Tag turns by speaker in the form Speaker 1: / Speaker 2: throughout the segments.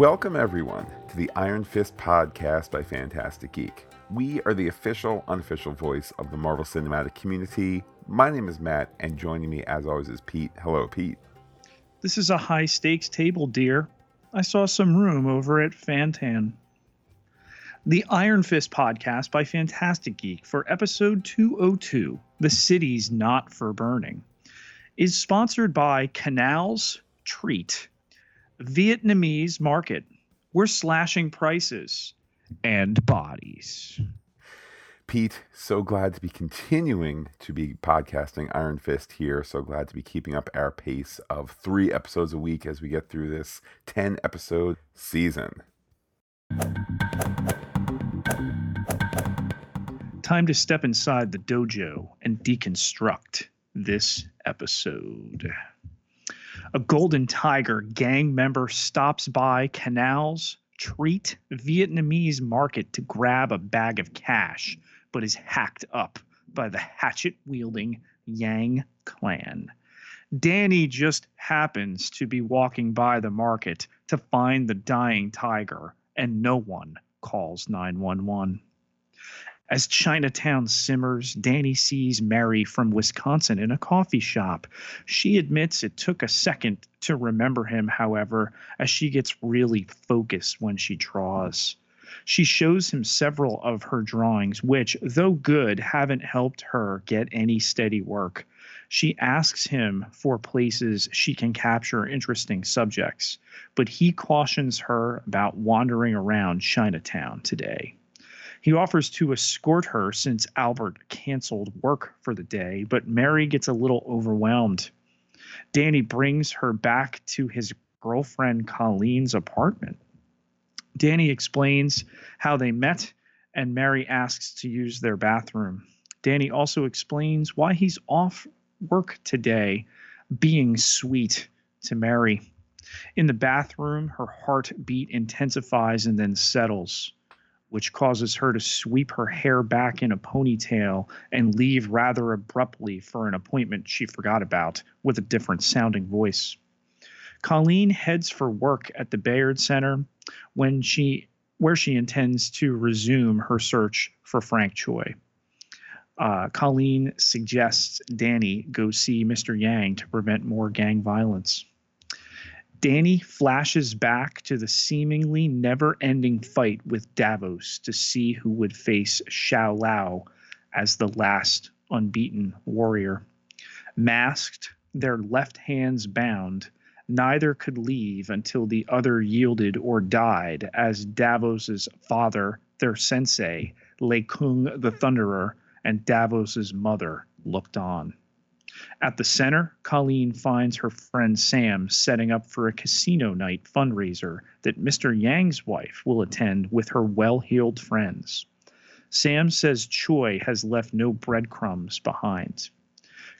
Speaker 1: Welcome, everyone, to the Iron Fist podcast by Phantastic Geek. We are the official, unofficial voice of the Marvel Cinematic community. My name is Matt, and joining me, as always, is Pete. Hello, Pete.
Speaker 2: This is a high stakes table, dear. I saw some room over at Fantan. The Iron Fist podcast by Phantastic Geek for episode 202, The City's Not for Burning, is sponsored by Canal Street Vietnamese market. We're slashing prices and bodies.
Speaker 1: Pete, so glad to be continuing to be podcasting Iron Fist here. So glad to be keeping up our pace of three episodes a week as we get through this 10 episode season.
Speaker 2: Time to step inside the dojo and deconstruct this episode a Golden Tiger gang member stops by Canal Street Vietnamese market to grab a bag of cash, but is hacked up by the hatchet wielding Yang clan. Danny just happens to be walking by the market to find the dying tiger, and no one calls 911. As Chinatown simmers, Danny sees Mary from Wisconsin in a coffee shop. She admits it took a second to remember him, however, as she gets really focused when she draws. She shows him several of her drawings, which, though good, haven't helped her get any steady work. She asks him for places she can capture interesting subjects, but he cautions her about wandering around Chinatown today. He offers to escort her since Albert canceled work for the day, but Mary gets a little overwhelmed. Danny brings her back to his girlfriend Colleen's apartment. Danny explains how they met, and Mary asks to use their bathroom. Danny also explains why he's off work today, being sweet to Mary. In the bathroom, her heartbeat intensifies and then settles which causes her to sweep her hair back in a ponytail and leave rather abruptly for an appointment she forgot about with a different sounding voice. Colleen heads for work at the Bayard Center when she where she intends to resume her search for Frank Choi. Uh, Colleen suggests Danny go see Mr. Yang to prevent more gang violence. Danny flashes back to the seemingly never ending fight with Davos to see who would face Shou Lao as the last unbeaten warrior. Masked, their left hands bound, neither could leave until the other yielded or died as Davos's father, their sensei, Lei Kung the Thunderer, and Davos's mother looked on. At the center, Colleen finds her friend Sam setting up for a casino night fundraiser that Mr. Yang's wife will attend with her well heeled friends. Sam says Choi has left no breadcrumbs behind.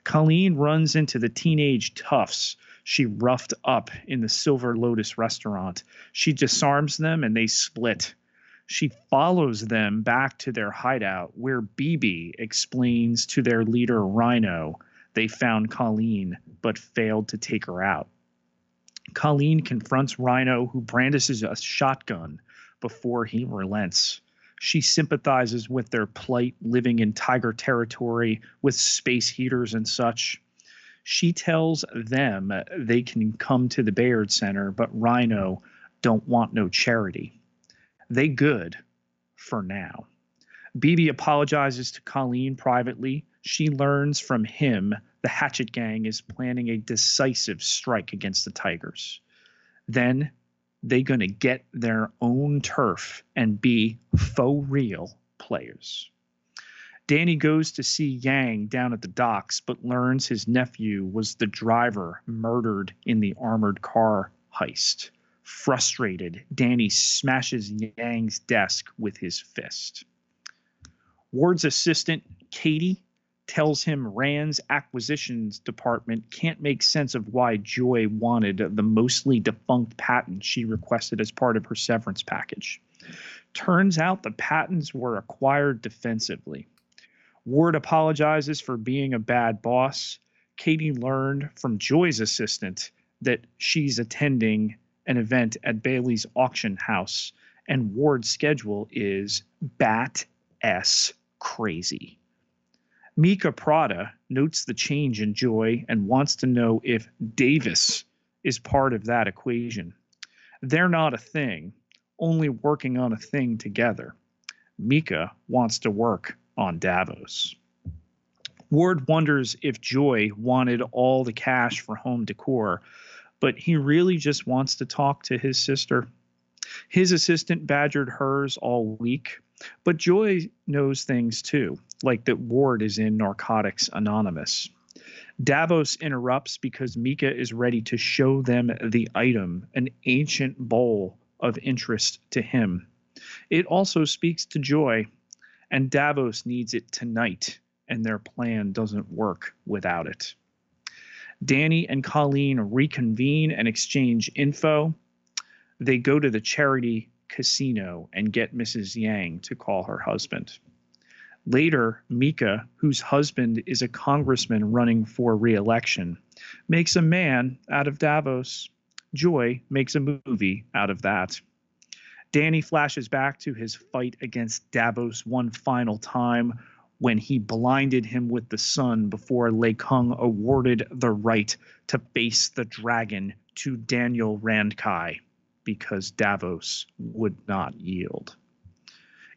Speaker 2: Colleen runs into the teenage toughs she roughed up in the Silver Lotus restaurant. She disarms them and they split. She follows them back to their hideout where BB explains to their leader Rhino they found Colleen but failed to take her out. Colleen confronts Rhino, who brandishes a shotgun before he relents. She sympathizes with their plight living in tiger territory with space heaters and such. She tells them they can come to the Bayard Center, but Rhino don't want no charity. They good for now. BB apologizes to Colleen privately. She learns from him the Hatchet Gang is planning a decisive strike against the Tigers. Then they're going to get their own turf and be faux real players. Danny goes to see Yang down at the docks, but learns his nephew was the driver murdered in the armored car heist. Frustrated, Danny smashes Yang's desk with his fist. Ward's assistant, Katie, tells him Rand's acquisitions department can't make sense of why Joy wanted the mostly defunct patent she requested as part of her severance package. Turns out the patents were acquired defensively. Ward apologizes for being a bad boss. Katie learned from Joy's assistant that she's attending an event at Bailey's auction house, and Ward's schedule is bat s crazy. Mika Prada notes the change in Joy and wants to know if Davos is part of that equation. They're not a thing, only working on a thing together. Mika wants to work on Davos. Ward wonders if Joy wanted all the cash for home decor, but he really just wants to talk to his sister. His assistant badgered hers all week, but Joy knows things too, like that Ward is in Narcotics Anonymous. Davos interrupts because Mika is ready to show them the item, an ancient bowl of interest to him. It also speaks to Joy, and Davos needs it tonight, and their plan doesn't work without it. Danny and Colleen reconvene and exchange info. They go to the charity casino and get Mrs. Yang to call her husband. Later, Mika, whose husband is a congressman running for reelection, makes a man out of Davos. Joy makes a movie out of that. Danny flashes back to his fight against Davos one final time when he blinded him with the sun before Lei Kung awarded the right to face the dragon to Daniel Randkai because Davos would not yield.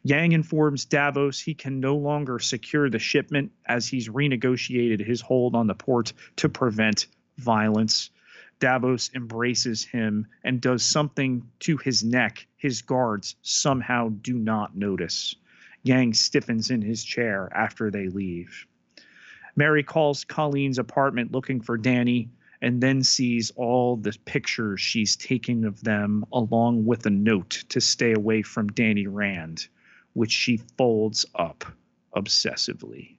Speaker 2: Yang informs Davos he can no longer secure the shipment as he's renegotiated his hold on the port to prevent violence. Davos embraces him and does something to his neck his guards somehow do not notice. Yang stiffens in his chair after they leave. Mary calls Colleen's apartment looking for Danny and then sees all the pictures she's taken of them along with a note to stay away from Danny Rand, which she folds up obsessively.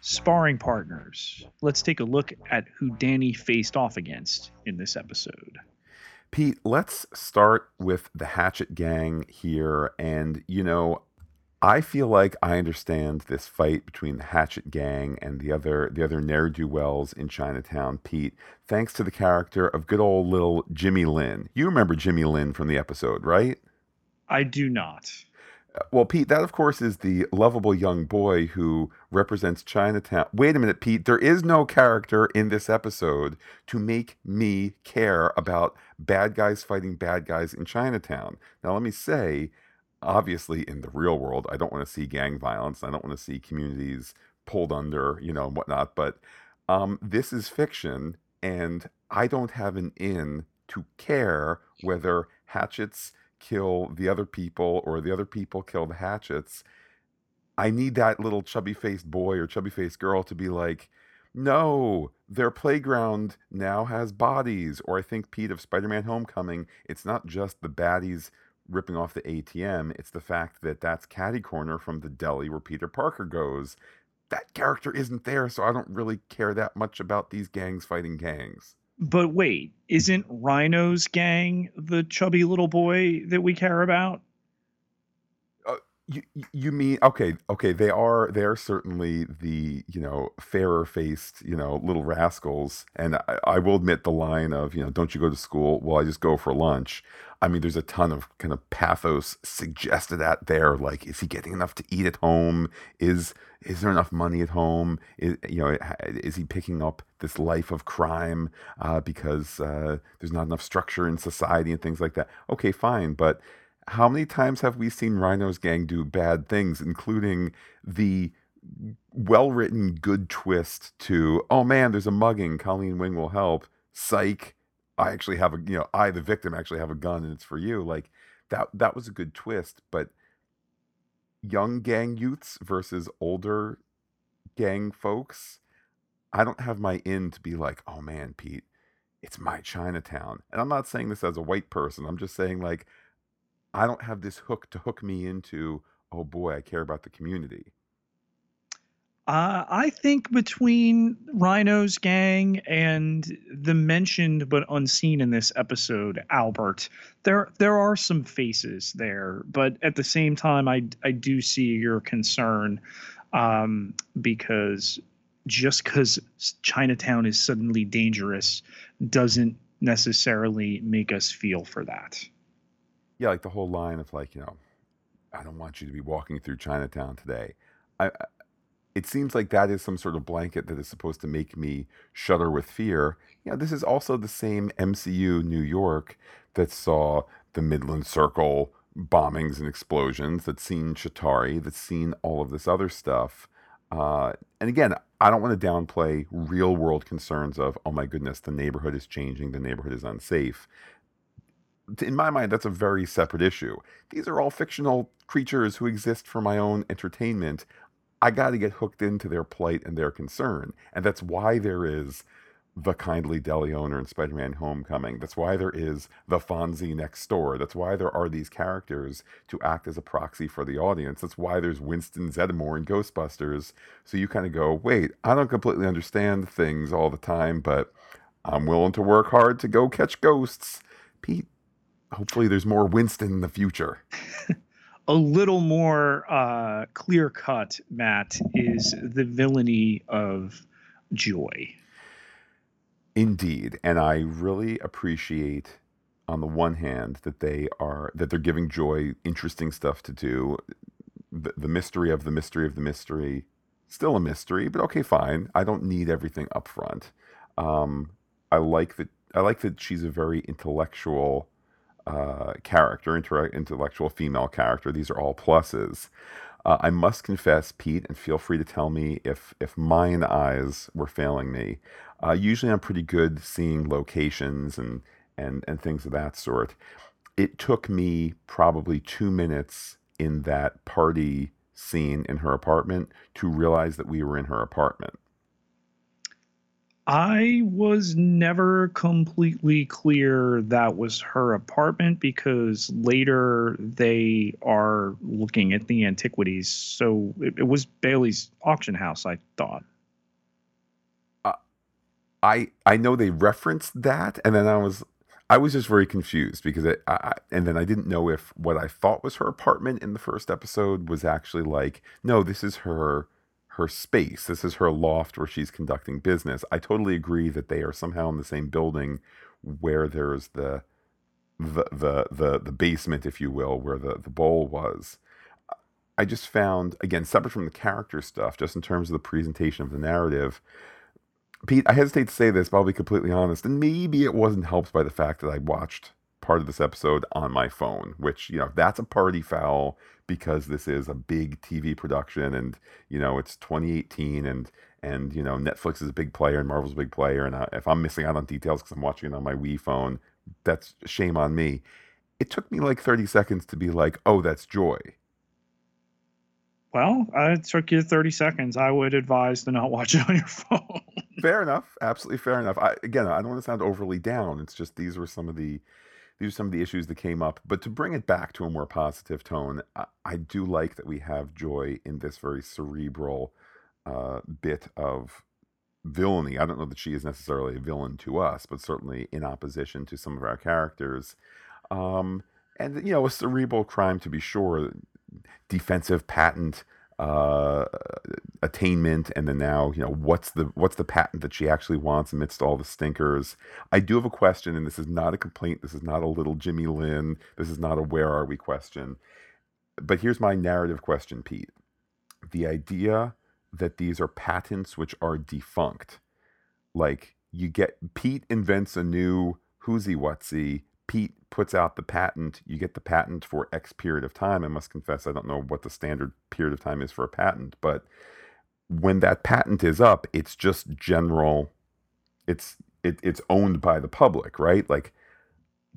Speaker 2: Sparring partners. Let's take a look at who Danny faced off against in this episode.
Speaker 1: Pete, let's start with the Hatchet Gang here. And, you know, I feel like I understand this fight between the Hatchet Gang and the other the other ne'er do wells in Chinatown, Pete, thanks to the character of good old little Jimmy Lin. You remember Jimmy Lin from the episode, right?
Speaker 2: I do not.
Speaker 1: Uh, well, Pete, that of course is the lovable young boy who represents Chinatown. Wait a minute, Pete. There is no character in this episode to make me care about bad guys fighting bad guys in Chinatown. Now, let me say, obviously, in the real world, I don't want to see gang violence. I don't want to see communities pulled under, you know, and whatnot. But um, this is fiction, and I don't have an in to care whether hatchets kill the other people or the other people kill the hatchets. I need that little chubby faced boy or chubby faced girl to be like, no, their playground now has bodies. Or I think, Pete, of Spider Man Homecoming, it's not just the baddies ripping off the ATM, it's the fact that that's Caddy Corner from the deli where Peter Parker goes. That character isn't there, so I don't really care that much about these gangs fighting gangs.
Speaker 2: But wait, isn't Rhino's gang the chubby little boy that we care about?
Speaker 1: You you mean okay okay they are they are certainly the you know fairer faced you know little rascals and I, I will admit the line of you know don't you go to school well I just go for lunch I mean, there's a ton of kind of pathos suggested at there. Like, is he getting enough to eat at home? Is is there enough money at home? Is you know, is he picking up this life of crime uh, because uh, there's not enough structure in society and things like that? Okay, fine, but how many times have we seen Rhino's gang do bad things, including the well written good twist to, oh man, there's a mugging, Colleen Wing will help. Psych. I actually have a you know I the victim actually have a gun and it's for you. Like that that was a good twist but young gang youths versus older gang folks I don't have my in to be like oh man Pete it's my Chinatown. And I'm not saying this as a white person. I'm just saying like I don't have this hook to hook me into oh boy I care about the community
Speaker 2: uh, I think between Rhino's gang and the mentioned but unseen in this episode, Albert, there there are some faces there, but at the same time, I I do see your concern um, because just because Chinatown is suddenly dangerous doesn't necessarily make us feel for that.
Speaker 1: Yeah, like the whole line of like, you know, I don't want you to be walking through Chinatown today. I, it seems like that is some sort of blanket that is supposed to make me shudder with fear. Yeah, this is also the same MCU New York that saw the Midland Circle bombings and explosions, that's seen Chitauri, that's seen all of this other stuff. Uh, and again, I don't want to downplay real world concerns of, oh my goodness, the neighborhood is changing, the neighborhood is unsafe. In my mind, that's a very separate issue. These are all fictional creatures who exist for my own entertainment. I got to get hooked into their plight and their concern. And that's why there is the kindly deli owner in Spider-Man Homecoming. That's why there is the Fonzie next door. That's why there are these characters to act as a proxy for the audience. That's why there's Winston Zeddemore in Ghostbusters. So you kind of go, wait, I don't completely understand things all the time, but I'm willing to work hard to go catch ghosts. Pete, hopefully there's more Winston in the future.
Speaker 2: a little more uh, clear cut, Matt, is the villainy of Joy.
Speaker 1: Indeed, and I really appreciate on the one hand that they are that they're giving Joy interesting stuff to do. The, the mystery of the mystery of the mystery, still a mystery, but okay, fine. I don't need everything up front. Um, I like that. I like that she's a very intellectual uh, character, inter- intellectual female character. These are all pluses. Uh, I must confess, Pete, and feel free to tell me if if mine eyes were failing me. Uh, usually, I'm pretty good seeing locations and and and things of that sort. It took me probably two minutes in that party scene in her apartment to realize that we were in her apartment.
Speaker 2: I was never completely clear that was her apartment because later they are looking at the antiquities. So it, it was Bailey's auction house, I thought.
Speaker 1: Uh, I I know they referenced that, and then I was I was just very confused because it, I, and then I didn't know if what I thought was her apartment in the first episode was actually like, no, this is her her space. This is her loft where she's conducting business. I totally agree that they are somehow in the same building where there's the the the the, the basement, if you will, where the the bowl was. I just found again separate from the character stuff, just in terms of the presentation of the narrative Pete, I hesitate to say this, but I'll be completely honest. And maybe it wasn't helped by the fact that I watched part of this episode on my phone, which, you know, that's a party foul because this is a big TV production and, you know, it's 2018 and, and, you know, Netflix is a big player and Marvel's a big player. And I, if I'm missing out on details because I'm watching it on my wee phone, that's shame on me. It took me like 30 seconds to be like, oh, that's joy.
Speaker 2: Well, uh, it took you 30 seconds. I would advise to not watch it on your phone.
Speaker 1: fair enough. Absolutely fair enough. I, again, I don't want to sound overly down. It's just these were some of the these are some of the issues that came up. But to bring it back to a more positive tone, I, I do like that we have Joy in this very cerebral uh, bit of villainy. I don't know that she is necessarily a villain to us, but certainly in opposition to some of our characters. Um, and you know, a cerebral crime to be sure, defensive patent uh, attainment and then now you know what's the what's the patent that she actually wants amidst all the stinkers? I do have a question and this is not a complaint. This is not a little jimmy lynn. This is not a where are we question. But here's my narrative question pete. The idea that these are patents which are defunct like you get pete invents a new who's he whatsy Pete puts out the patent, you get the patent for X period of time. I must confess, I don't know what the standard period of time is for a patent, but when that patent is up, it's just general. It's it, it's owned by the public, right? Like,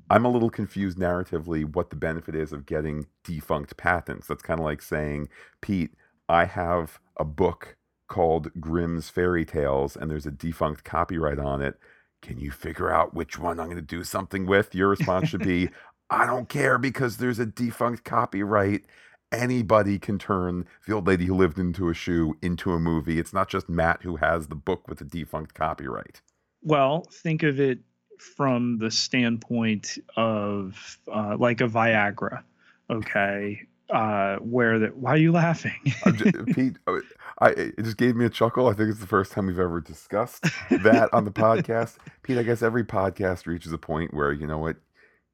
Speaker 1: I'm a little confused narratively what the benefit is of getting defunct patents. That's kind of like saying, Pete, I have a book called Grimm's Fairy Tales, and there's a defunct copyright on it can you figure out which one I'm going to do something with? Your response should be, I don't care because there's a defunct copyright. Anybody can turn the old lady who lived into a shoe into a movie. It's not just Matt who has the book with the defunct copyright.
Speaker 2: Well, think of it from the standpoint of uh, like a Viagra. Okay. Uh, where that why are you laughing?
Speaker 1: Just, pete uh, I, it just gave me a chuckle. I think it's the first time we've ever discussed that on the podcast. Pete i guess every podcast reaches a point where you know what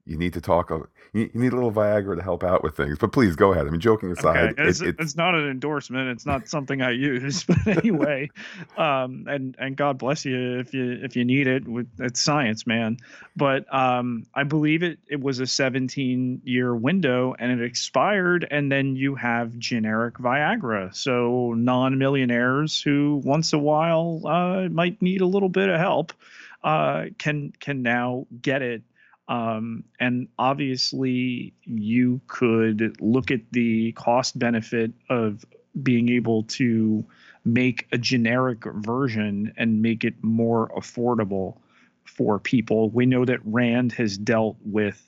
Speaker 1: you need to talk. You need a little Viagra to help out with things. But please go ahead. I mean, joking aside,
Speaker 2: okay. it's, it, it's, it's, not an endorsement. It's not something I use. But anyway, um, and and God bless you if you if you need it. It's science, man. But um, I believe it it was a 17 year window and it expired, and then you have generic Viagra. So non millionaires who once a while uh, might need a little bit of help uh, can can now get it um, and obviously, you could look at the cost benefit of being able to make a generic version and make it more affordable for people. We know that RAND has dealt with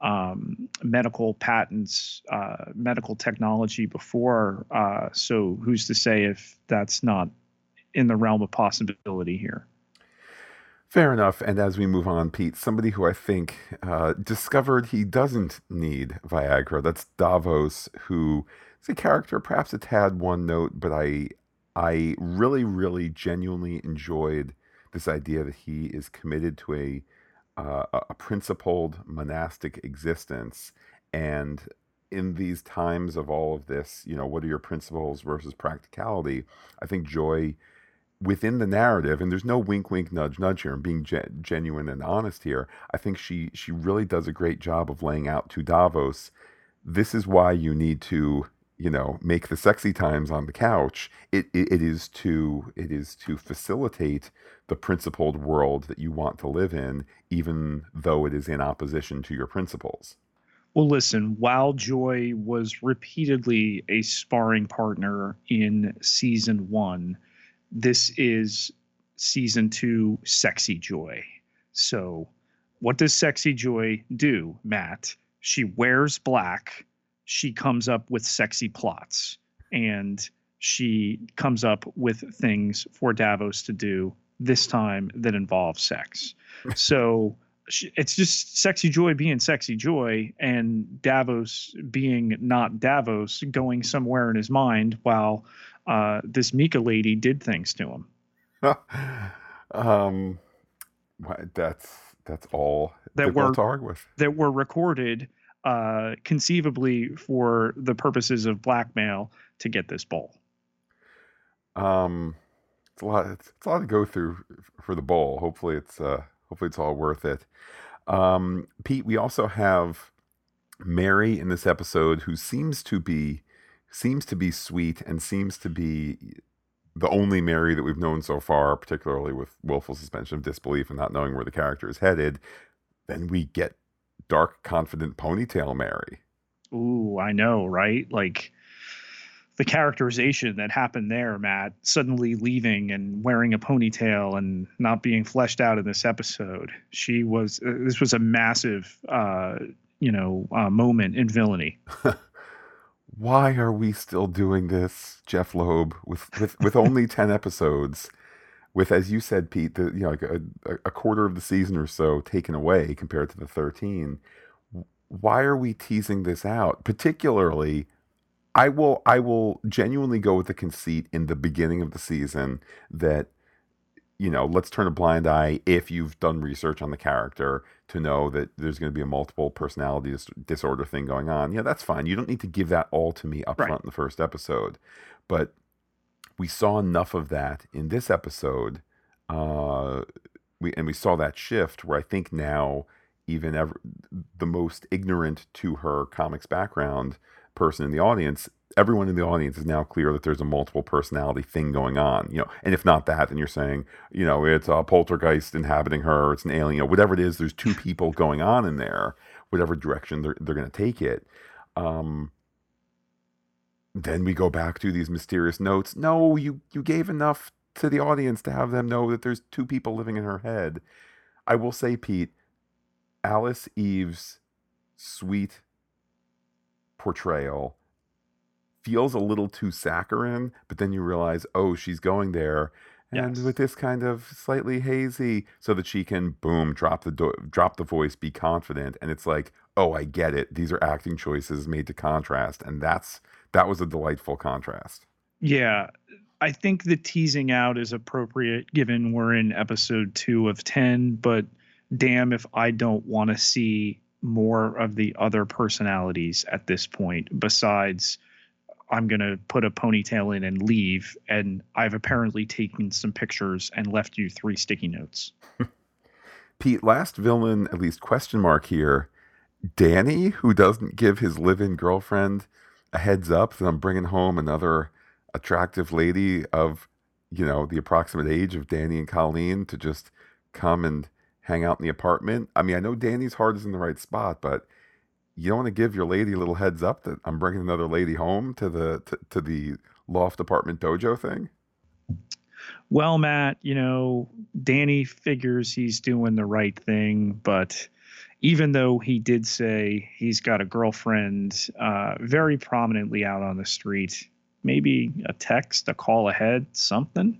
Speaker 2: um, medical patents, uh, medical technology before. Uh, so who's to say if that's not in the realm of possibility here?
Speaker 1: Fair enough. And as we move on, Pete, somebody who I think uh, discovered he doesn't need Viagra. That's Davos, who is a character, perhaps a tad one note, but I, I really, really genuinely enjoyed this idea that he is committed to a, uh, a principled monastic existence. And in these times of all of this, you know, what are your principles versus practicality? I think Joy within the narrative, and there's no wink, wink, nudge, nudge here. I'm being gen- genuine and honest here. I think she she really does a great job of laying out to Davos. This is why you need to, you know, make the sexy times on the couch. It, it, it is to it is to facilitate the principled world that you want to live in, even though it is in opposition to your principles.
Speaker 2: Well, listen, while Joy was repeatedly a sparring partner in season one, this is season two sexy joy. So what does sexy joy do matt? She wears black. She comes up with sexy plots. And she comes up with things for davos to do this time that involve sex. So it's just sexy joy being sexy joy and davos being not davos going somewhere in his mind while uh, this Mika lady did things to him.
Speaker 1: um, that's that's all that were to argue with.
Speaker 2: That were recorded, uh, conceivably for the purposes of blackmail to get this bowl.
Speaker 1: Um, it's a lot. It's, it's, a lot to go through for the bowl. Hopefully, it's uh, hopefully it's all worth it. Um, Pete, we also have Mary in this episode, who seems to be seems to be sweet and seems to be the only Mary that we've known so far, particularly with willful suspension of disbelief and not knowing where the character is headed, then we get dark, confident ponytail Mary.
Speaker 2: Ooh, I know, right? Like the characterization that happened there, Matt, suddenly leaving and wearing a ponytail and not being fleshed out in this episode. She was, uh, this was a massive, uh, you know, uh, moment in villainy.
Speaker 1: why are we still doing this, Jeph Loeb, with with, with only ten episodes, with as you said, Pete, the you know like a, a quarter of the season or so taken away compared to the thirteen. Why are we teasing this out? Particularly, I will I will genuinely go with the conceit in the beginning of the season that you know, let's turn a blind eye if you've done research on the character to know that there's going to be a multiple personality dis- disorder thing going on. Yeah, that's fine. You don't need to give that all to me up right. front in the first episode. But we saw enough of that in this episode. Uh, we and we saw that shift where I think now even ever the most ignorant to her comics background person in the audience everyone in the audience is now clear that there's a multiple personality thing going on, you know. And if not that, then you're saying, you know, it's a poltergeist inhabiting her, it's an alien, you know, whatever it is. There's two people going on in there, whatever direction they're they're going to take it. Um, then we go back to these mysterious notes. No, you you gave enough to the audience to have them know that there's two people living in her head. I will say, Pete, Alice Eve's sweet portrayal feels a little too saccharine, but then you realize, oh, she's going there. And yes. with this kind of slightly hazy, so that she can boom drop the do- drop the voice, be confident, and it's like, oh, I get it. These are acting choices made to contrast, and that's that was a delightful contrast.
Speaker 2: Yeah, I think the teasing out is appropriate given we're in episode two of 10, but damn if I don't want to see more of the other personalities at this point besides I'm going to put a ponytail in and leave. And I've apparently taken some pictures and left you three sticky notes.
Speaker 1: Pete, last villain, at least question mark here. Danny, who doesn't give his live in girlfriend a heads up that I'm bringing home another attractive lady of, you know, the approximate age of Danny and Colleen to just come and hang out in the apartment. I mean, I know Danny's heart is in the right spot, but you don't want to give your lady a little heads up that I'm bringing another lady home to the to, to the loft apartment dojo thing.
Speaker 2: Well, Matt, you know, Danny figures he's doing the right thing, but even though he did say he's got a girlfriend uh, very prominently out on the street, maybe a text, a call ahead, something.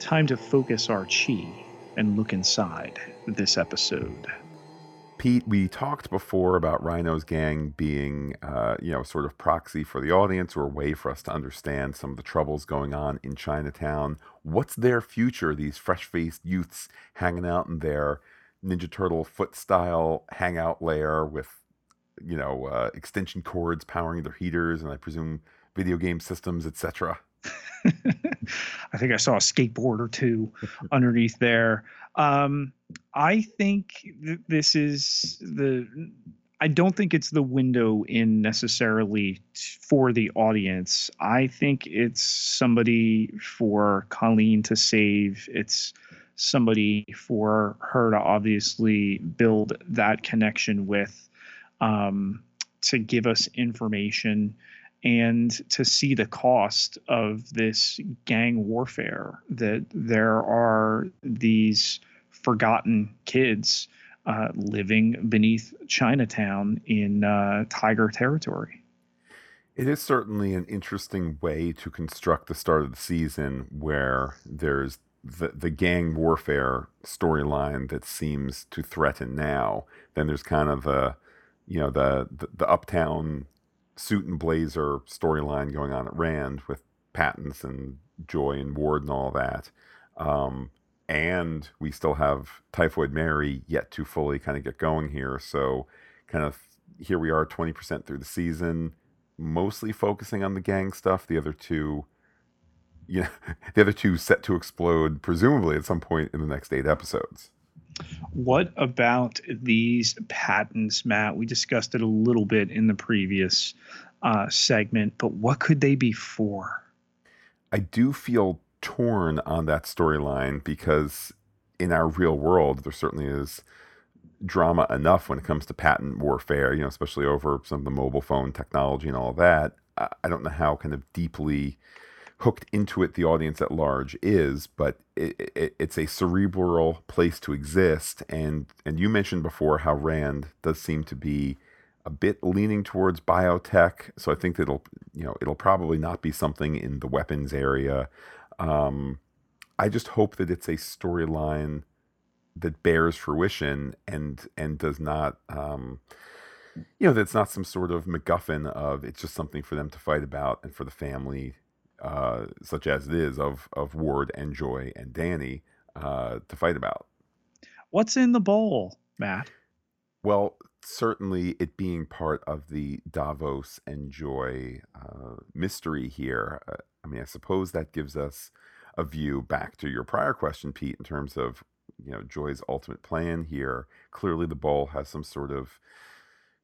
Speaker 2: Time to focus our chi and look inside this episode.
Speaker 1: Pete, we talked before about Rhino's gang being, uh, you know, sort of proxy for the audience or a way for us to understand some of the troubles going on in Chinatown. What's their future? These fresh-faced youths hanging out in their Ninja Turtle foot style hangout lair with, you know, uh, extension cords powering their heaters, and I presume video game systems, etc.
Speaker 2: I think I saw a skateboard or two underneath there. Um, I think th- this is the. I don't think it's the window in necessarily t- for the audience. I think it's somebody for Colleen to save. It's somebody for her to obviously build that connection with, um, to give us information and to see the cost of this gang warfare that there are these forgotten kids uh, living beneath Chinatown in uh, Tiger territory.
Speaker 1: It is certainly an interesting way to construct the start of the season where there's the, the gang warfare storyline that seems to threaten now. Then there's kind of the, you know, the, the, the uptown suit and blazer storyline going on at Rand with Patents and Joy and Ward and all that. Um, and we still have Typhoid Mary yet to fully kind of get going here. So, kind of here we are 20% through the season, mostly focusing on the gang stuff. The other two, you know, the other two set to explode, presumably at some point in the next eight episodes.
Speaker 2: What about these patents, Matt? We discussed it a little bit in the previous uh, segment, but what could they be for?
Speaker 1: I do feel torn on that storyline because in our real world, there certainly is drama enough when it comes to patent warfare, you know, especially over some of the mobile phone technology and all that. I don't know how kind of deeply hooked into it the audience at large is, but it, it, it's a cerebral place to exist. And and you mentioned before how Rand does seem to be a bit leaning towards biotech, so I think that it'll you know it'll probably not be something in the weapons area. Um, I just hope that it's a storyline that bears fruition and and does not um, you know that's not some sort of MacGuffin of it's just something for them to fight about and for the family uh, such as it is of of Ward and Joy and Danny uh, to fight about.
Speaker 2: What's in the bowl, Matt?
Speaker 1: Well, certainly it being part of the Davos and Joy uh, mystery here. Uh, I mean, I suppose that gives us a view back to your prior question, Pete, in terms of you know Joy's ultimate plan here. Clearly, the bowl has some sort of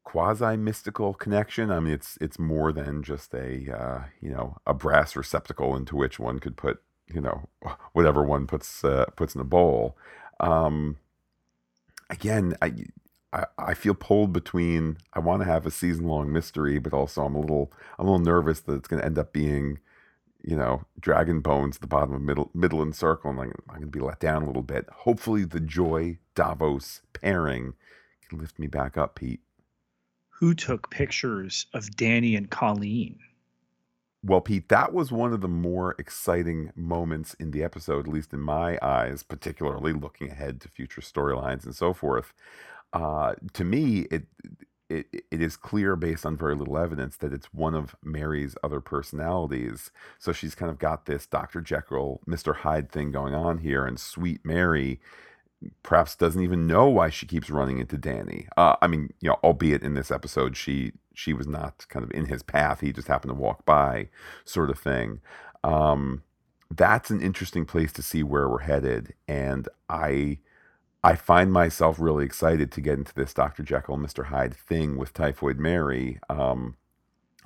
Speaker 1: quasi mystical connection. I mean, it's it's more than just a uh, you know a brass receptacle into which one could put you know whatever one puts uh, puts in a bowl. Um, again, I, I I feel pulled between I want to have a season long mystery, but also I'm a little I'm a little nervous that it's going to end up being you know dragon bones at the bottom of middle Midland Circle, and I'm, I'm going to be let down a little bit. Hopefully, the Joy Davos pairing can lift me back up, Pete
Speaker 2: who took pictures of Danny and Colleen?
Speaker 1: Well, Pete, that was one of the more exciting moments in the episode, at least in my eyes, particularly looking ahead to future storylines and so forth. Uh, to me, it, it it is clear based on very little evidence that it's one of Mary's other personalities. So she's kind of got this Dr. Jekyll, Mr. Hyde thing going on here, and sweet Mary perhaps doesn't even know why she keeps running into Danny. Uh, I mean, you know, albeit in this episode she she was not kind of in his path; he just happened to walk by, sort of thing. Um, that's an interesting place to see where we're headed, and I. I find myself really excited to get into this Dr. Jekyll, Mr. Hyde thing with Typhoid Mary. Um,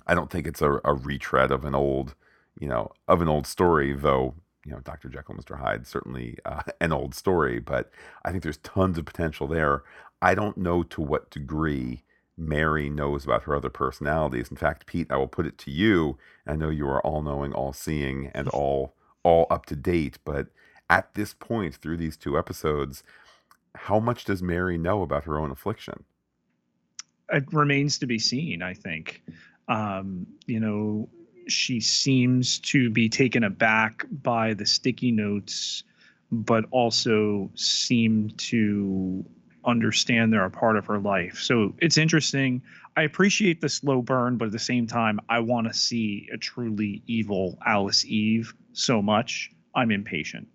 Speaker 1: I don't think it's a, a retread of an old, you know, of an old story, though you know, Dr. Jekyll, Mr. Hyde, certainly uh, an old story, but I think there's tons of potential there. I don't know to what degree Mary knows about her other personalities. In fact, Pete, I will put it to you. I know you are all knowing, all seeing, and all all up to date, but at this point through these two episodes, how much does Mary know about her own affliction?
Speaker 2: It remains to be seen, I think. Um, you know, she seems to be taken aback by the sticky notes, but also seem to understand they're a part of her life. So it's interesting. I appreciate the slow burn, but at the same time, I want to see a truly evil Alice Eve so much. I'm impatient.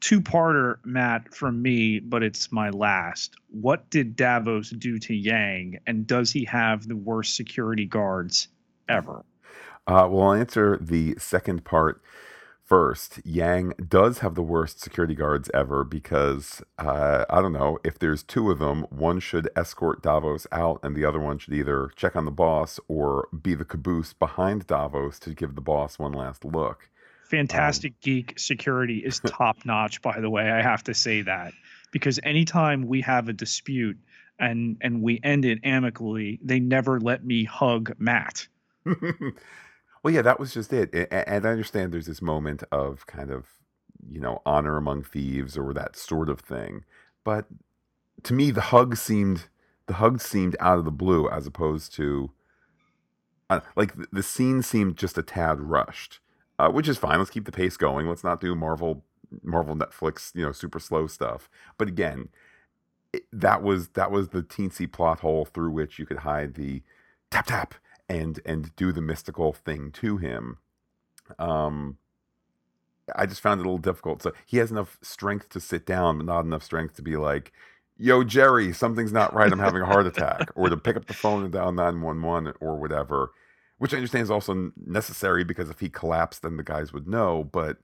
Speaker 2: Two parter, Matt, from me, but it's my last. What did Davos do to Yang, and does he have the worst security guards ever?
Speaker 1: Uh, well, I'll answer the second part first. Yang does have the worst security guards ever because uh, I don't know if there's two of them, one should escort Davos out, and the other one should either check on the boss or be the caboose behind Davos to give the boss one last look.
Speaker 2: Phantastic um, Geek security is top notch, by the way. I have to say that because anytime we have a dispute and and we end it amicably, they never let me hug Matt.
Speaker 1: Well, yeah, that was just it. And I understand there's this moment of kind of, you know, honor among thieves or that sort of thing. But to me, the hug seemed the hug seemed out of the blue as opposed to uh, like the scene seemed just a tad rushed, uh, which is fine. Let's keep the pace going. Let's not do Marvel Marvel Netflix, you know, super slow stuff. But again, it, that was that was the teensy plot hole through which you could hide the tap tap and and do the mystical thing to him. Um, I just found it a little difficult. So he has enough strength to sit down, but not enough strength to be like, "Yo, Jerry, something's not right. I'm having a heart attack," or to pick up the phone and dial nine one one or whatever. Which I understand is also necessary because if he collapsed, then the guys would know. But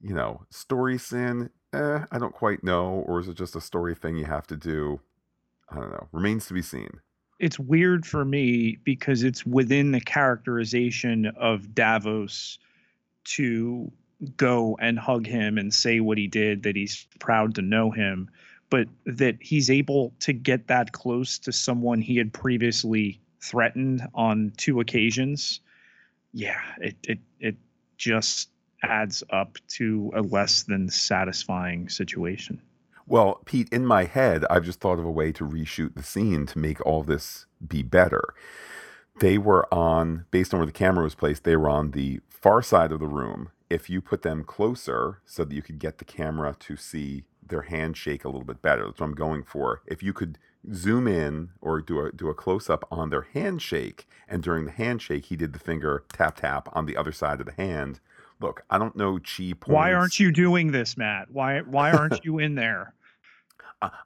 Speaker 1: you know, story sin, eh, I don't quite know, or is it just a story thing you have to do? I don't know. Remains to be seen
Speaker 2: it's weird for me because it's within the characterization of Davos to go and hug him and say what he did that he's proud to know him but that he's able to get that close to someone he had previously threatened on two occasions. Yeah it it it just adds up to a less than satisfying situation
Speaker 1: well, Pete, in my head, I've just thought of a way to reshoot the scene to make all this be better. They were on, based on where the camera was placed, they were on the far side of the room. If you put them closer so that you could get the camera to see their handshake a little bit better, that's what I'm going for. If you could zoom in or do a do a close up on their handshake, and during the handshake, he did the finger tap tap on the other side of the hand look, I don't know chi points.
Speaker 2: Why aren't you doing this, Matt? Why why aren't you in there?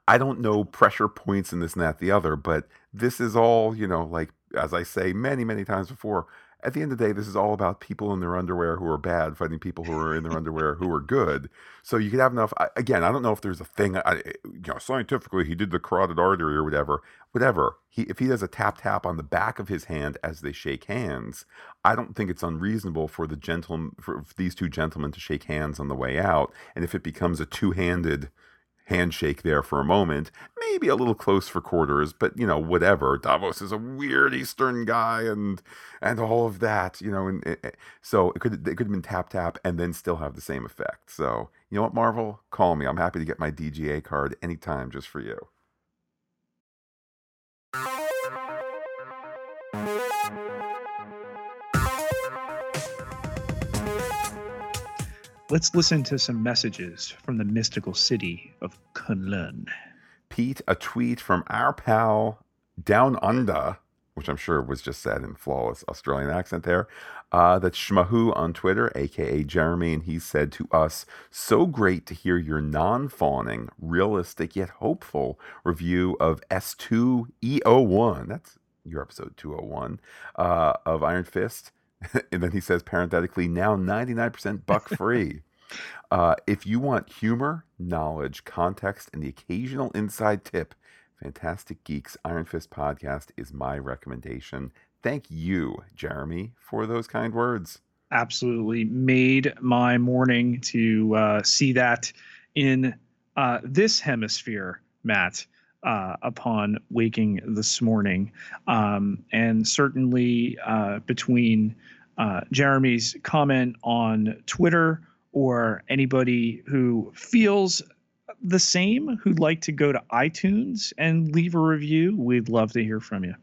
Speaker 1: I don't know pressure points in this and that the other, but this is all, you know, like as I say many, many times before, at the end of the day, this is all about people in their underwear who are bad fighting people who are in their underwear who are good. So you could have enough. Again, I don't know if there's a thing. I, eh, you know, scientifically, he did the carotid artery or whatever. Whatever. He if he does a tap tap on the back of his hand as they shake hands, I don't think it's unreasonable for the gentleman for these two gentlemen to shake hands on the way out. And if it becomes a two handed handshake there for a moment. Maybe a little close for quarters, but you know, whatever. Davos is a weird Eastern guy, and and all of that, you know. And it, so it could it could have been tap tap and then still have the same effect. So you know what, Marvel, call me. I'm happy to get my DGA card anytime just for you.
Speaker 2: Let's listen to some messages from the mystical city of Kunlun.
Speaker 1: Pete, a tweet from our pal Down Under, which I'm sure was just said in flawless Australian accent there. Uh, that's Shmahu on Twitter, aka Jeremy, and he said to us, So great to hear your non fawning, realistic yet hopeful review of S2E01. That's your episode 201 uh, of Iron Fist. and then he says parenthetically, now 99% buck free. uh, if you want humor, knowledge, context, and the occasional inside tip, Phantastic Geek's Iron Fist podcast is my recommendation. Thank you, Jeremy, for those kind words.
Speaker 2: Absolutely made my morning to uh, see that in uh, this hemisphere, Matt. Uh, upon waking this morning. Um, and certainly uh, between uh, Jeremy's comment on Twitter or anybody who feels the same who'd like to go to iTunes and leave a review, we'd love to hear from you.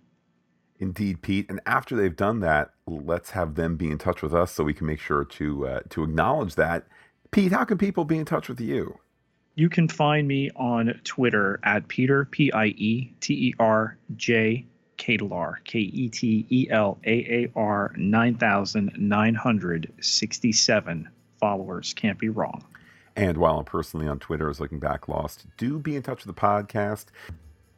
Speaker 1: Indeed, Pete. And after they've done that, let's have them be in touch with us so we can make sure to uh, to acknowledge that. Pete, how can people be in touch with you?
Speaker 2: You can find me on Twitter at Peter P I E T E R J K E T E L A A R 9,967 followers. Can't be wrong.
Speaker 1: And while I'm personally on Twitter as Looking Back Lost, do be in touch with the podcast.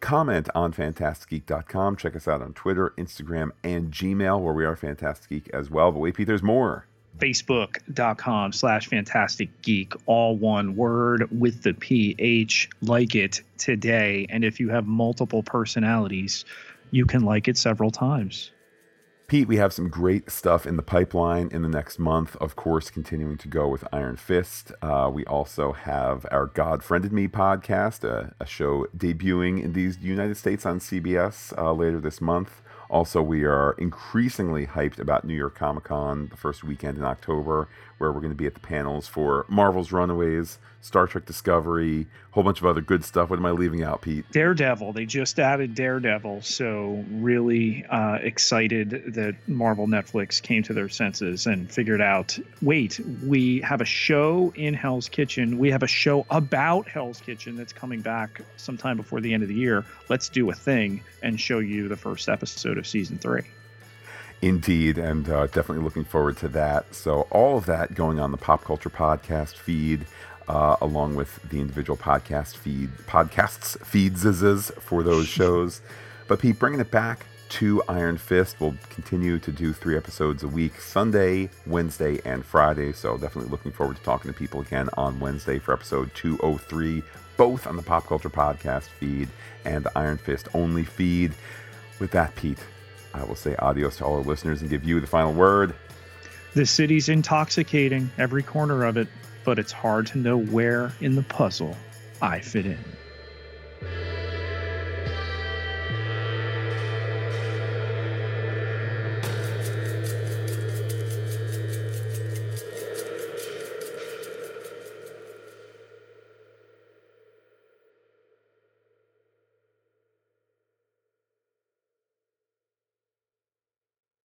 Speaker 1: Comment on phantasticgeek.com. Check us out on Twitter, Instagram, and Gmail, where we are Phantastic Geek as well. But wait, Pete, there's more.
Speaker 2: Facebook.com slash Phantastic Geek, all one word with the PH. Like it today. And if you have multiple personalities, you can like it several times.
Speaker 1: Pete, we have some great stuff in the pipeline in the next month. Of course, continuing to go with Iron Fist. Uh, we also have our God Friended Me podcast, a, a, show debuting in these United States on CBS uh, later this month. Also, we are increasingly hyped about New York Comic Con the first weekend in October, where we're going to be at the panels for Marvel's Runaways, Star Trek Discovery, a whole bunch of other good stuff. What am I leaving out, Pete?
Speaker 2: Daredevil. They just added Daredevil, so really uh, excited that Marvel Netflix came to their senses and figured out. Wait, we have a show in Hell's Kitchen. We have a show about Hell's Kitchen that's coming back sometime before the end of the year. Let's do a thing and show you the first episode of season three.
Speaker 1: Indeed, and uh, definitely looking forward to that. So, all of that going on the Pop Culture Podcast feed, uh, along with the individual podcast feed, podcasts feeds for those shows. But Pete, bringing it back to Iron Fist, we'll continue to do three episodes a week, Sunday, Wednesday, and Friday. So, definitely looking forward to talking to people again on Wednesday for episode 203, both on the Pop Culture Podcast feed and the Iron Fist only feed. With that, Pete, I will say adios to all our listeners and give you the final word.
Speaker 2: The city's intoxicating, every corner of it, but it's hard to know where in the puzzle I fit in.